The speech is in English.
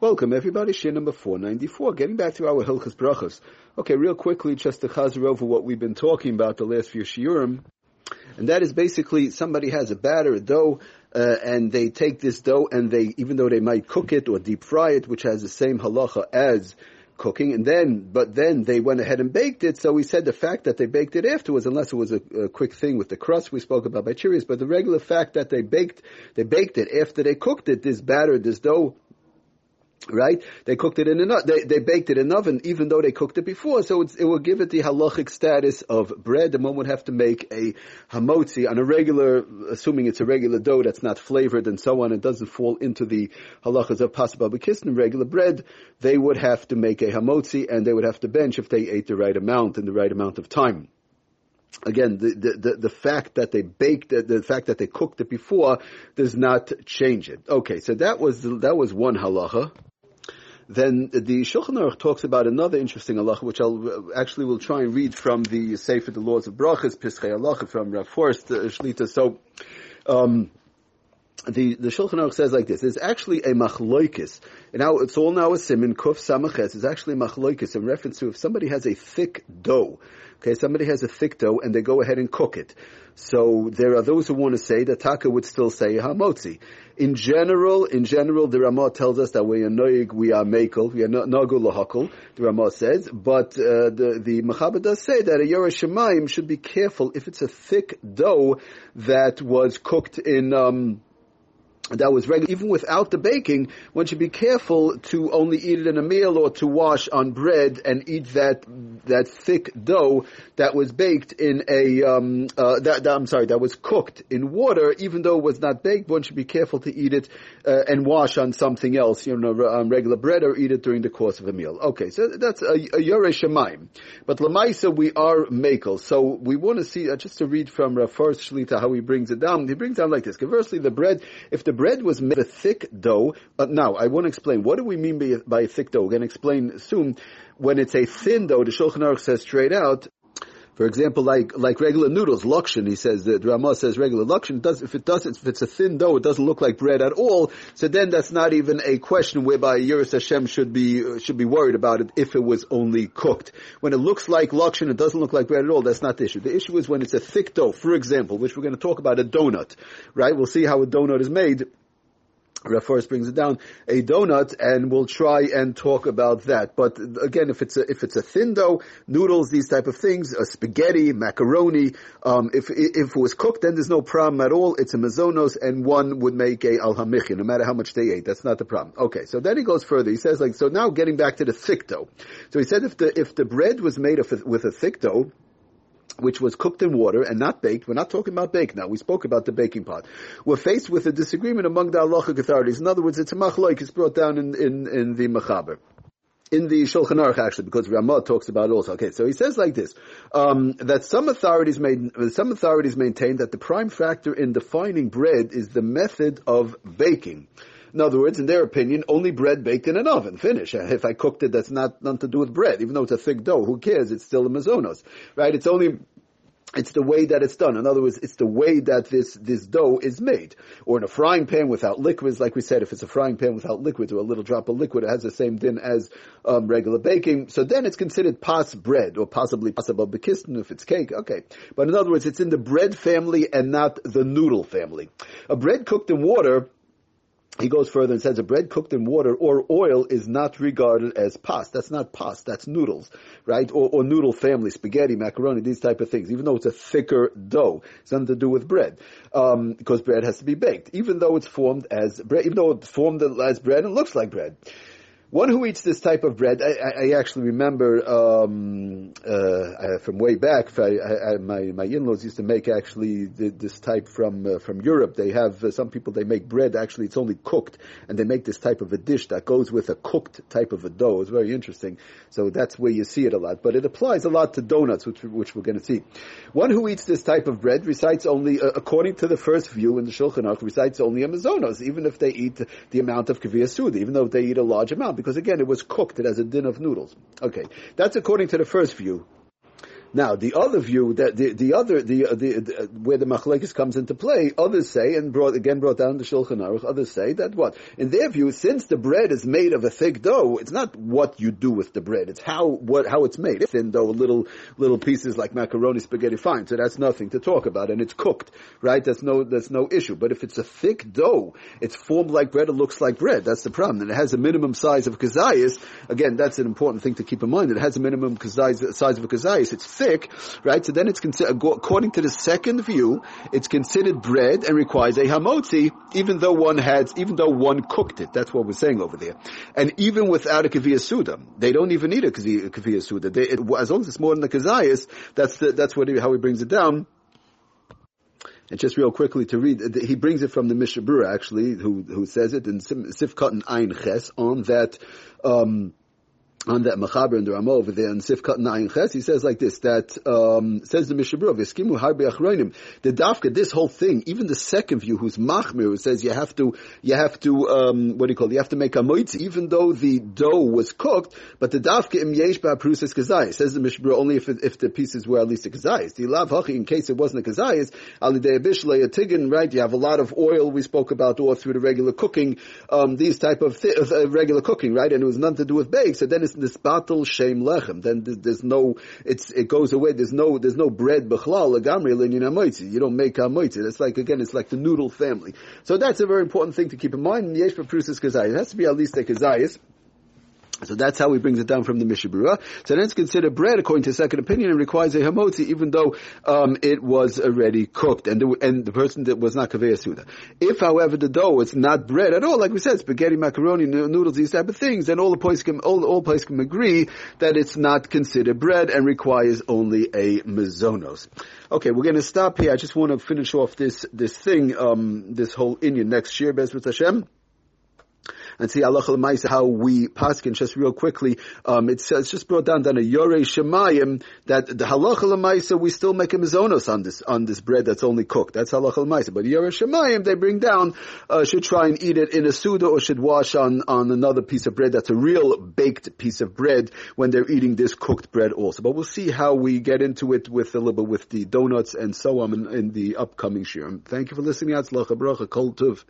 Welcome everybody, Shiur number 494. Getting back to our Hilchas Brachos. Okay, real quickly, just to chazer over what we've been talking about the last few shiurim. And that is basically somebody has a batter, a dough, uh, and they take this dough and they, even though they might cook it or deep fry it, which has the same halacha as cooking, and then, but then they went ahead and baked it. So we said the fact that they baked it afterwards, unless it was a, a quick thing with the crust we spoke about by Cheerios, but the regular fact that they baked, they baked it after they cooked it, this batter, this dough, right? They cooked it in an they they baked it in an oven, even though they cooked it before. So it will give it the halachic status of bread. The one would have to make a hamotzi on a regular, assuming it's a regular dough that's not flavored and so on. It doesn't fall into the halachas of pasabah bekisn, regular bread. They would have to make a hamotzi and they would have to bench if they ate the right amount in the right amount of time again, the, the, the, fact that they baked it, the fact that they cooked it before does not change it. Okay, so that was, that was one halacha. Then the Shulchan Aruch talks about another interesting halacha, which I'll actually will try and read from the Sefer the Laws of Brachas, Pischei Halacha from Rav Forst uh, Shlita. So, um, the the Shulchan Aruch says like this: There's actually a machloikis. Now it's all now a simin kuf samaches. It's actually machloikis in reference to if somebody has a thick dough. Okay, somebody has a thick dough and they go ahead and cook it. So there are those who want to say that Taka would still say hamotzi. In general, in general, the Ramah tells us that we are noig, we are makel, we are nagu lahakol, the Ramah says, but uh, the, the Mechaber does say that a Yorei Shemayim should be careful if it's a thick dough that was cooked in, um, that was regular, even without the baking, one should be careful to only eat it in a meal or to wash on bread and eat that that thick dough that was baked in a um, uh, that, that, I'm sorry that was cooked in water, even though it was not baked. One should be careful to eat it uh, and wash on something else, you know, on regular bread or eat it during the course of a meal. Okay, so that's a, a Yoreh Shemaim. But Lamaisa, we are makel. So we want to see, uh, just to read from Forst Shlita how he brings it down. He brings down like this. Conversely, the bread, if the bread was made of thick dough. Uh, now, I want to explain. What do we mean by, by thick dough? We're going to explain soon. When it's a thin dough, the Shulchan Aruch says straight out, for example, like like regular noodles, lakshin, he says that Ramah says regular lakshin. Does if it doesn't if it's a thin dough, it doesn't look like bread at all. So then that's not even a question whereby Yiras Hashem should be should be worried about it if it was only cooked. When it looks like lakshin, it doesn't look like bread at all. That's not the issue. The issue is when it's a thick dough. For example, which we're going to talk about a donut, right? We'll see how a donut is made. Rav brings it down a donut, and we'll try and talk about that. But again, if it's a, if it's a thin dough, noodles, these type of things, a spaghetti, macaroni, um, if if it was cooked, then there's no problem at all. It's a mazonos, and one would make a al no matter how much they ate. That's not the problem. Okay, so then he goes further. He says like, so now getting back to the thick dough. So he said if the if the bread was made of with a thick dough, which was cooked in water and not baked. We're not talking about baked now. We spoke about the baking pot. We're faced with a disagreement among the halachic authorities. In other words, it's a machloik. It's brought down in, in, in the machaber in the Shulchan Aruch actually, because Ramah talks about it also. Okay, so he says like this, um, that some authorities made, some authorities maintain that the prime factor in defining bread is the method of baking. In other words, in their opinion, only bread baked in an oven. Finish. If I cooked it, that's not nothing to do with bread. Even though it's a thick dough, who cares? It's still a mazonos, right? It's only it's the way that it's done. In other words, it's the way that this, this dough is made. Or in a frying pan without liquids, like we said, if it's a frying pan without liquids or a little drop of liquid, it has the same din as um, regular baking. So then it's considered pas bread, or possibly possible bekistin if it's cake. Okay. But in other words, it's in the bread family and not the noodle family. A bread cooked in water he goes further and says a bread cooked in water or oil is not regarded as pas. That's not pas. That's noodles, right? Or, or, noodle family, spaghetti, macaroni, these type of things. Even though it's a thicker dough, it's nothing to do with bread, um, because bread has to be baked. Even though it's formed as bread, even though it's formed as bread and looks like bread. One who eats this type of bread, I, I actually remember um, uh, from way back. I, I, my my in-laws used to make actually this type from uh, from Europe. They have uh, some people they make bread. Actually, it's only cooked, and they make this type of a dish that goes with a cooked type of a dough. It's very interesting. So that's where you see it a lot. But it applies a lot to donuts, which which we're going to see. One who eats this type of bread recites only, uh, according to the first view in the Shulchan Aruch, recites only a mazonos, even if they eat the amount of kaviyah even though they eat a large amount because again, it was cooked. It has a din of noodles. Okay, that's according to the first view. Now, the other view, that the, the other, the, uh, the, the uh, where the machlekes comes into play, others say, and brought, again brought down the Shulchan Aruch, others say that what? In their view, since the bread is made of a thick dough, it's not what you do with the bread, it's how, what, how it's made. Thin dough, little, little pieces like macaroni, spaghetti, fine, so that's nothing to talk about, and it's cooked, right? That's no, that's no issue. But if it's a thick dough, it's formed like bread, it looks like bread, that's the problem. And it has a minimum size of kazayas, again, that's an important thing to keep in mind, it has a minimum size, size of a kazayas, it's thick, right? So then it's considered, according to the second view, it's considered bread and requires a hamotzi, even though one had, even though one cooked it. That's what we're saying over there. And even without a kaviyah suda, they don't even need a kaviyah suda. They, it, as long as it's more than the kazayas, that's the, that's what he, how he brings it down. And just real quickly to read, he brings it from the Mishna Berura actually, who who says it in Sifkat and Ein Ches on that. Um, on that Machaber and the Ramah over there in Sifkat Na'in Ches, he says like this, that, um, says the Mishna Berura, V'skimu harbi achroinim, the Dafka, this whole thing, even the second view, who's Machmir, who says you have to, you have to, um, what do you call it, you have to make a moitzi, even though the dough was cooked, but the Dafka im yesh ba'prusas kazayis, says the Mishna Berura, only if, if the pieces were at least a. The lav hachi, in case it wasn't a kazayis, alidei bishlei a tiggin, right, you have a lot of oil we spoke about all through the regular cooking, um, these type of, th- uh, regular cooking, right, and it was nothing to do with bake, so then it's this batal shame lechem. Then there's no, it's, it goes away. There's no, there's no bread b'chlal legamri linyan You don't make hamoitzi. It's like, again, it's like the noodle family. So that's a very important thing to keep in mind. Yesh kazayis. It has to be at least a kazayis. So that's how he brings it down from the Mishna Berura. So then it's considered bread according to second opinion and requires a hamotzi even though um, it was already cooked and the, and the person that was not kaveya suda. If however the dough is not bread at all, like we said, spaghetti, macaroni, noodles, these type of things, then all the places can all, all places can agree that it's not considered bread and requires only a mezonos. Okay, we're going to stop here. I just want to finish off this this thing, um, this whole Indian next year, Bezrat Hashem and see Allah how we paskin just real quickly. Um, it says just brought down that a Yorei Shemayim that the halacha lemaisa we still make a mizonos on this on this bread that's only cooked. That's halacha lemaisa. But Yorei Shemayim they bring down uh, should try and eat it in a suda or should wash on on another piece of bread that's a real baked piece of bread when they're eating this cooked bread also. But we'll see how we get into it with a little bit with the donuts and so on in, in the upcoming shiur. Thank you for listening. Bracha kol tuv.